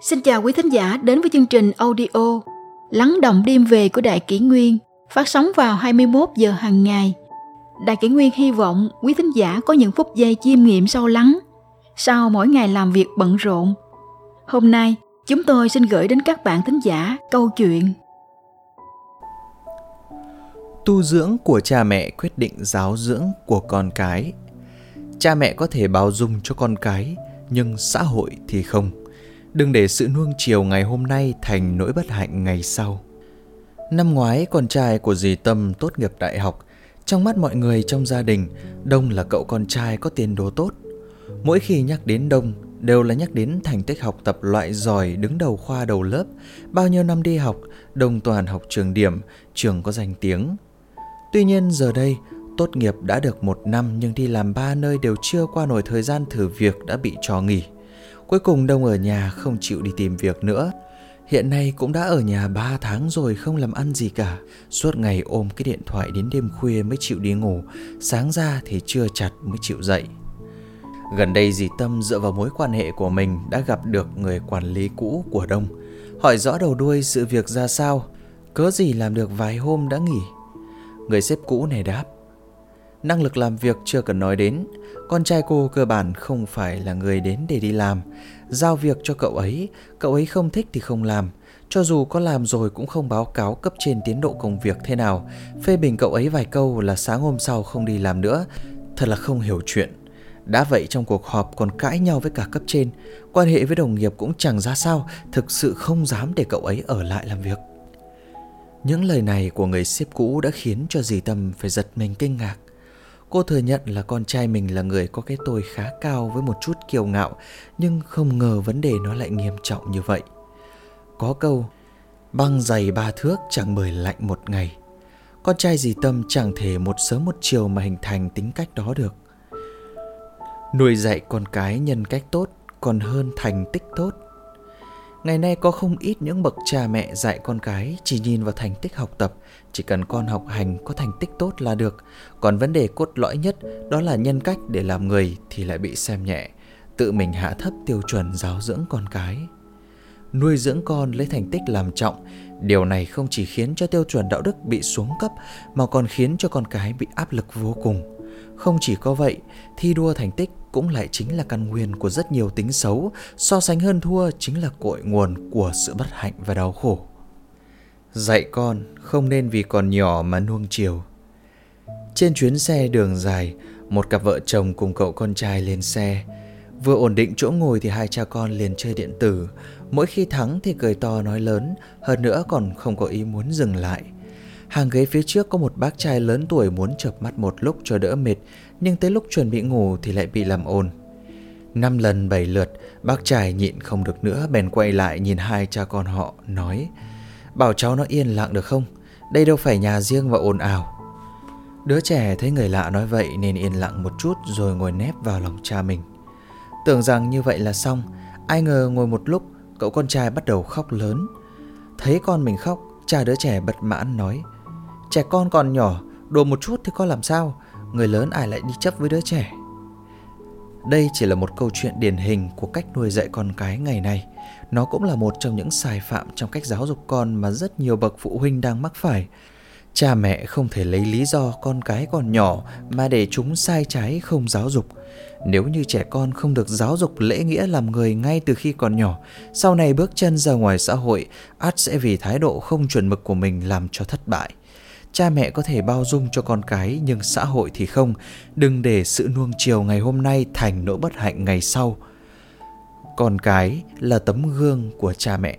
Xin chào quý thính giả đến với chương trình audio Lắng động đêm về của Đại Kỷ Nguyên phát sóng vào 21 giờ hàng ngày. Đại Kỷ Nguyên hy vọng quý thính giả có những phút giây chiêm nghiệm sâu lắng sau mỗi ngày làm việc bận rộn. Hôm nay, chúng tôi xin gửi đến các bạn thính giả câu chuyện Tu dưỡng của cha mẹ quyết định giáo dưỡng của con cái. Cha mẹ có thể bao dung cho con cái, nhưng xã hội thì không. Đừng để sự nuông chiều ngày hôm nay thành nỗi bất hạnh ngày sau. Năm ngoái, con trai của dì Tâm tốt nghiệp đại học. Trong mắt mọi người trong gia đình, Đông là cậu con trai có tiền đồ tốt. Mỗi khi nhắc đến Đông, đều là nhắc đến thành tích học tập loại giỏi đứng đầu khoa đầu lớp. Bao nhiêu năm đi học, Đông toàn học trường điểm, trường có danh tiếng. Tuy nhiên giờ đây, tốt nghiệp đã được một năm nhưng đi làm ba nơi đều chưa qua nổi thời gian thử việc đã bị trò nghỉ. Cuối cùng Đông ở nhà không chịu đi tìm việc nữa. Hiện nay cũng đã ở nhà 3 tháng rồi không làm ăn gì cả. Suốt ngày ôm cái điện thoại đến đêm khuya mới chịu đi ngủ, sáng ra thì chưa chặt mới chịu dậy. Gần đây dì Tâm dựa vào mối quan hệ của mình đã gặp được người quản lý cũ của Đông. Hỏi rõ đầu đuôi sự việc ra sao, cớ gì làm được vài hôm đã nghỉ. Người sếp cũ này đáp Năng lực làm việc chưa cần nói đến. Con trai cô cơ bản không phải là người đến để đi làm. Giao việc cho cậu ấy Cậu ấy không thích thì không làm. Cho dù có làm rồi cũng không báo cáo cấp trên tiến độ công việc thế nào. Phê bình cậu ấy vài câu là sáng hôm sau không đi làm nữa. Thật là không hiểu chuyện. Đã vậy trong cuộc họp còn cãi nhau với cả cấp trên. Quan hệ với đồng nghiệp cũng chẳng ra sao. Thực sự không dám để cậu ấy ở lại làm việc. Những lời này của người sếp cũ đã khiến cho dì Tâm phải giật mình kinh ngạc. Cô thừa nhận là con trai mình là người có cái tôi khá cao với một chút kiêu ngạo, nhưng không ngờ vấn đề nó lại nghiêm trọng như vậy. Có câu, băng dày ba thước chẳng bởi lạnh một ngày. Con trai dì Tâm chẳng thể một sớm một chiều mà hình thành tính cách đó được. Nuôi dạy con cái nhân cách tốt còn hơn thành tích tốt Ngày nay có không ít những bậc cha mẹ dạy con cái chỉ nhìn vào thành tích học tập, chỉ cần con học hành có thành tích tốt là được. Còn vấn đề cốt lõi nhất đó là nhân cách để làm người thì lại bị xem nhẹ, tự mình hạ thấp tiêu chuẩn giáo dưỡng con cái. Nuôi dưỡng con lấy thành tích làm trọng, điều này không chỉ khiến cho tiêu chuẩn đạo đức bị xuống cấp mà còn khiến cho con cái bị áp lực vô cùng. Không chỉ có vậy, thi đua thành tích cũng lại chính là căn nguyên của rất nhiều tính xấu, so sánh hơn thua chính là cội nguồn của sự bất hạnh và đau khổ. Dạy con không nên vì còn nhỏ mà nuông chiều. Trên chuyến xe đường dài, một cặp vợ chồng cùng cậu con trai lên xe. Vừa ổn định chỗ ngồi thì hai cha con liền chơi điện tử. Mỗi khi thắng thì cười to nói lớn, hơn nữa còn không có ý muốn dừng lại – Hàng ghế phía trước có một bác trai lớn tuổi muốn chợp mắt một lúc cho đỡ mệt, nhưng tới lúc chuẩn bị ngủ thì lại bị làm ồn. Năm lần bảy lượt, bác trai nhịn không được nữa bèn quay lại nhìn hai cha con họ, nói Bảo cháu nó yên lặng được không? Đây đâu phải nhà riêng và ồn ào. Đứa trẻ thấy người lạ nói vậy nên yên lặng một chút rồi ngồi nép vào lòng cha mình. Tưởng rằng như vậy là xong, ai ngờ ngồi một lúc cậu con trai bắt đầu khóc lớn. Thấy con mình khóc, cha đứa trẻ bật mãn nói Trẻ con còn nhỏ, đùa một chút thì có làm sao, người lớn ai lại đi chấp với đứa trẻ. Đây chỉ là một câu chuyện điển hình của cách nuôi dạy con cái ngày nay. Nó cũng là một trong những sai phạm trong cách giáo dục con mà rất nhiều bậc phụ huynh đang mắc phải. Cha mẹ không thể lấy lý do con cái còn nhỏ mà để chúng sai trái không giáo dục. Nếu như trẻ con không được giáo dục lễ nghĩa làm người ngay từ khi còn nhỏ, sau này bước chân ra ngoài xã hội, ắt sẽ vì thái độ không chuẩn mực của mình làm cho thất bại. Cha mẹ có thể bao dung cho con cái, nhưng xã hội thì không. Đừng để sự nuông chiều ngày hôm nay thành nỗi bất hạnh ngày sau. Con cái là tấm gương của cha mẹ.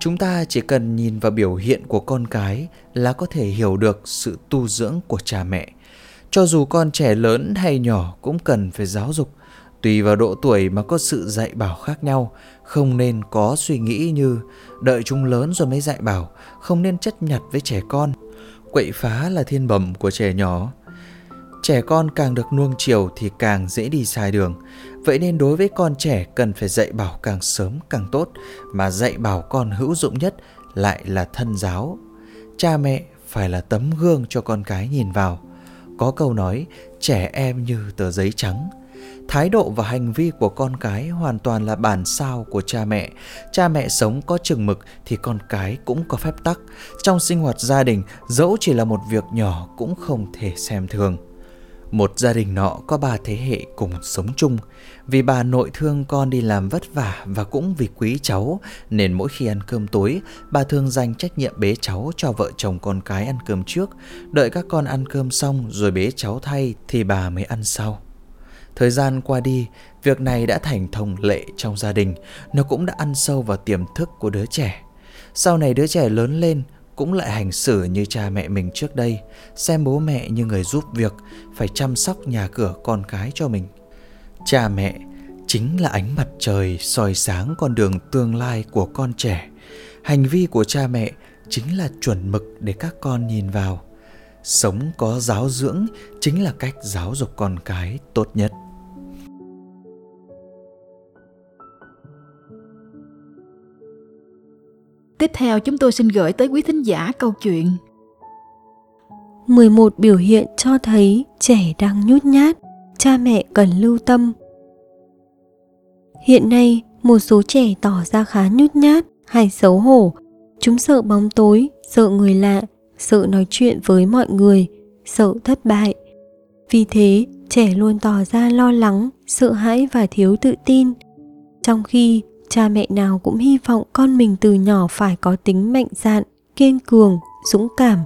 Chúng ta chỉ cần nhìn vào biểu hiện của con cái là có thể hiểu được sự tu dưỡng của cha mẹ. Cho dù con trẻ lớn hay nhỏ cũng cần phải giáo dục. Tùy vào độ tuổi mà có sự dạy bảo khác nhau, không nên có suy nghĩ như đợi chúng lớn rồi mới dạy bảo, không nên chất nhặt với trẻ con. Quậy phá là thiên bẩm của trẻ nhỏ. Trẻ con càng được nuông chiều thì càng dễ đi sai đường. Vậy nên đối với con trẻ cần phải dạy bảo càng sớm càng tốt, mà dạy bảo con hữu dụng nhất lại là thân giáo. Cha mẹ phải là tấm gương cho con cái nhìn vào. Có câu nói trẻ em như tờ giấy trắng thái độ và hành vi của con cái hoàn toàn là bản sao của cha mẹ. Cha mẹ sống có chừng mực thì con cái cũng có phép tắc. Trong sinh hoạt gia đình, dẫu chỉ là một việc nhỏ cũng không thể xem thường. Một gia đình nọ có ba thế hệ cùng sống chung. Vì bà nội thương con đi làm vất vả và cũng vì quý cháu, nên mỗi khi ăn cơm tối, bà thường dành trách nhiệm bế cháu cho vợ chồng con cái ăn cơm trước. Đợi các con ăn cơm xong rồi bế cháu thay thì bà mới ăn sau. Thời gian qua đi, việc này đã thành thông lệ trong gia đình, nó cũng đã ăn sâu vào tiềm thức của đứa trẻ. Sau này đứa trẻ lớn lên cũng lại hành xử như cha mẹ mình trước đây, xem bố mẹ như người giúp việc, phải chăm sóc nhà cửa con cái cho mình. Cha mẹ chính là ánh mặt trời soi sáng con đường tương lai của con trẻ. Hành vi của cha mẹ chính là chuẩn mực để các con nhìn vào. Sống có giáo dưỡng chính là cách giáo dục con cái tốt nhất. Tiếp theo chúng tôi xin gửi tới quý thính giả câu chuyện 11 biểu hiện cho thấy trẻ đang nhút nhát, cha mẹ cần lưu tâm. Hiện nay, một số trẻ tỏ ra khá nhút nhát hay xấu hổ. Chúng sợ bóng tối, sợ người lạ, sợ nói chuyện với mọi người, sợ thất bại. Vì thế, trẻ luôn tỏ ra lo lắng, sợ hãi và thiếu tự tin. Trong khi cha mẹ nào cũng hy vọng con mình từ nhỏ phải có tính mạnh dạn, kiên cường, dũng cảm,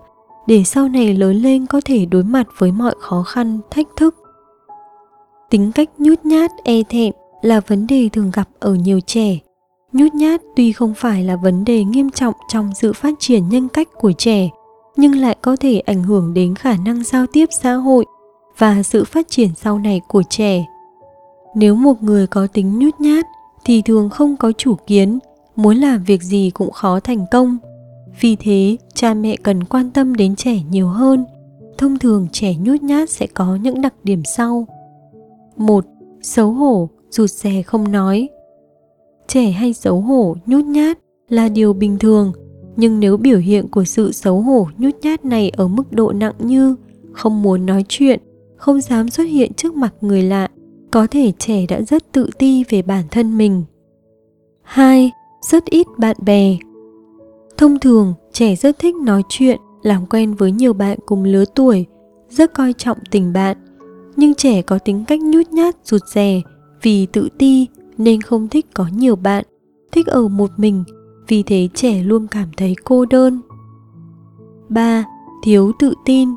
để sau này lớn lên có thể đối mặt với mọi khó khăn, thách thức. Tính cách nhút nhát e thẹn là vấn đề thường gặp ở nhiều trẻ. Nhút nhát tuy không phải là vấn đề nghiêm trọng trong sự phát triển nhân cách của trẻ, nhưng lại có thể ảnh hưởng đến khả năng giao tiếp xã hội và sự phát triển sau này của trẻ. Nếu một người có tính nhút nhát thì thường không có chủ kiến, muốn làm việc gì cũng khó thành công. Vì thế, cha mẹ cần quan tâm đến trẻ nhiều hơn. Thông thường trẻ nhút nhát sẽ có những đặc điểm sau. Một, xấu hổ, rụt rè không nói. Trẻ hay xấu hổ, nhút nhát là điều bình thường, nhưng nếu biểu hiện của sự xấu hổ, nhút nhát này ở mức độ nặng như không muốn nói chuyện, không dám xuất hiện trước mặt người lạ có thể trẻ đã rất tự ti về bản thân mình. 2. Rất ít bạn bè. Thông thường, trẻ rất thích nói chuyện, làm quen với nhiều bạn cùng lứa tuổi, rất coi trọng tình bạn. Nhưng trẻ có tính cách nhút nhát rụt rè vì tự ti nên không thích có nhiều bạn, thích ở một mình, vì thế trẻ luôn cảm thấy cô đơn. 3. Thiếu tự tin.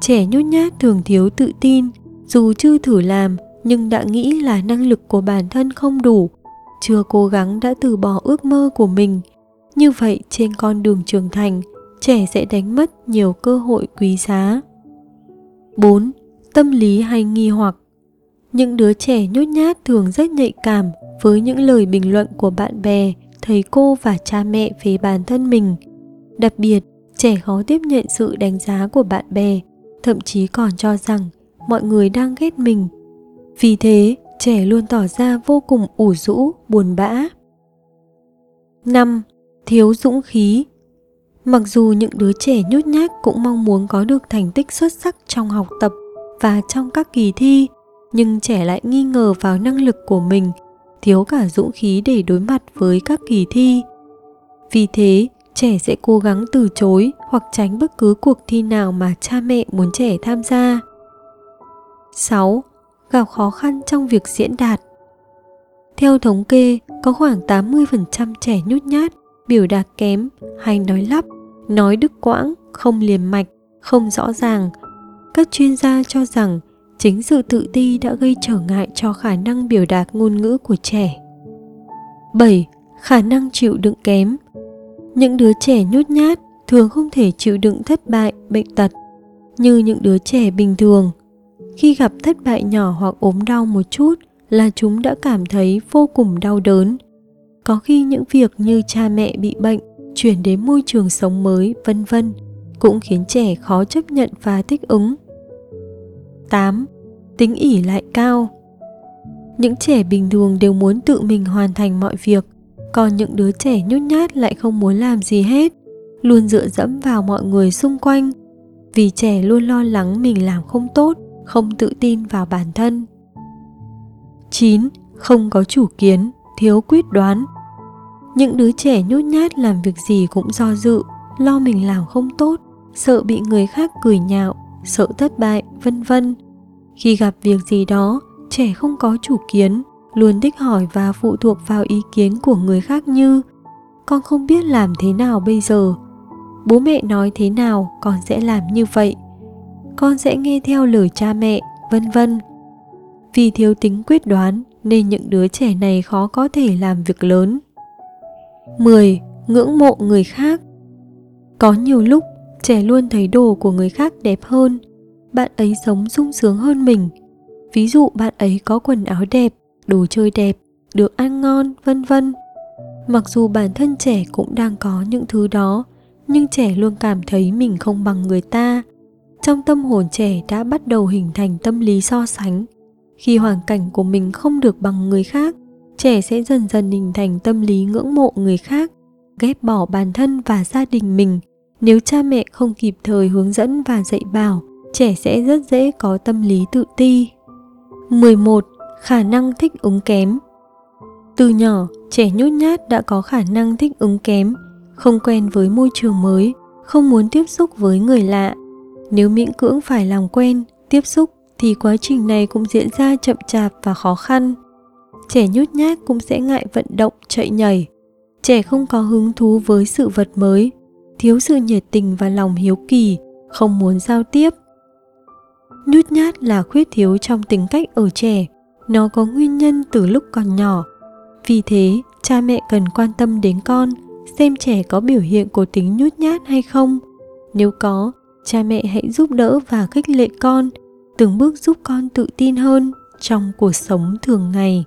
Trẻ nhút nhát thường thiếu tự tin, dù chưa thử làm nhưng đã nghĩ là năng lực của bản thân không đủ chưa cố gắng đã từ bỏ ước mơ của mình như vậy trên con đường trưởng thành trẻ sẽ đánh mất nhiều cơ hội quý giá 4. Tâm lý hay nghi hoặc Những đứa trẻ nhút nhát thường rất nhạy cảm với những lời bình luận của bạn bè, thầy cô và cha mẹ về bản thân mình. Đặc biệt, trẻ khó tiếp nhận sự đánh giá của bạn bè, thậm chí còn cho rằng mọi người đang ghét mình vì thế, trẻ luôn tỏ ra vô cùng ủ rũ, buồn bã. 5. Thiếu dũng khí Mặc dù những đứa trẻ nhút nhát cũng mong muốn có được thành tích xuất sắc trong học tập và trong các kỳ thi, nhưng trẻ lại nghi ngờ vào năng lực của mình, thiếu cả dũng khí để đối mặt với các kỳ thi. Vì thế, trẻ sẽ cố gắng từ chối hoặc tránh bất cứ cuộc thi nào mà cha mẹ muốn trẻ tham gia. 6 gặp khó khăn trong việc diễn đạt. Theo thống kê, có khoảng 80% trẻ nhút nhát, biểu đạt kém hay nói lắp, nói đứt quãng, không liền mạch, không rõ ràng. Các chuyên gia cho rằng chính sự tự ti đã gây trở ngại cho khả năng biểu đạt ngôn ngữ của trẻ. 7. Khả năng chịu đựng kém. Những đứa trẻ nhút nhát thường không thể chịu đựng thất bại, bệnh tật như những đứa trẻ bình thường khi gặp thất bại nhỏ hoặc ốm đau một chút là chúng đã cảm thấy vô cùng đau đớn. Có khi những việc như cha mẹ bị bệnh, chuyển đến môi trường sống mới, vân vân, cũng khiến trẻ khó chấp nhận và thích ứng. 8. Tính ỉ lại cao. Những trẻ bình thường đều muốn tự mình hoàn thành mọi việc, Còn những đứa trẻ nhút nhát lại không muốn làm gì hết, Luôn dựa dẫm vào mọi người xung quanh. Vì trẻ luôn lo lắng mình làm không tốt không tự tin vào bản thân 9. Không có chủ kiến, thiếu quyết đoán. Những đứa trẻ nhút nhát làm việc gì cũng do dự, lo mình làm không tốt, sợ bị người khác cười nhạo, sợ thất bại, vân vân. Khi gặp việc gì đó, trẻ không có chủ kiến, luôn thích hỏi và phụ thuộc vào ý kiến của người khác như con không biết làm thế nào bây giờ bố mẹ nói thế nào con sẽ làm như vậy con sẽ nghe theo lời cha mẹ, vân vân. Vì thiếu tính quyết đoán, nên những đứa trẻ này khó có thể làm việc lớn. 10. Ngưỡng mộ người khác. Có nhiều lúc, trẻ luôn thấy đồ của người khác đẹp hơn. Bạn ấy sống sung sướng hơn mình. Ví dụ, bạn ấy có quần áo đẹp, đồ chơi đẹp, được ăn ngon, vân vân. Mặc dù bản thân trẻ cũng đang có những thứ đó, nhưng trẻ luôn cảm thấy mình không bằng người ta trong tâm hồn trẻ đã bắt đầu hình thành tâm lý so sánh. Khi hoàn cảnh của mình không được bằng người khác, trẻ sẽ dần dần hình thành tâm lý ngưỡng mộ người khác, ghét bỏ bản thân và gia đình mình. Nếu cha mẹ không kịp thời hướng dẫn và dạy bảo, trẻ sẽ rất dễ có tâm lý tự ti. 11 khả năng thích ứng kém. Từ nhỏ, trẻ nhút nhát đã có khả năng thích ứng kém, không quen với môi trường mới, không muốn tiếp xúc với người lạ nếu miễn cưỡng phải làm quen, tiếp xúc, thì quá trình này cũng diễn ra chậm chạp và khó khăn. Trẻ nhút nhát cũng sẽ ngại vận động, chạy nhảy. Trẻ không có hứng thú với sự vật mới, thiếu sự nhiệt tình và lòng hiếu kỳ, không muốn giao tiếp. Nhút nhát là khuyết thiếu trong tính cách ở trẻ. Nó có nguyên nhân từ lúc còn nhỏ. Vì thế, cha mẹ cần quan tâm đến con, xem trẻ có biểu hiện của tính nhút nhát hay không. Nếu có cha mẹ hãy giúp đỡ và khích lệ con, từng bước giúp con tự tin hơn trong cuộc sống thường ngày.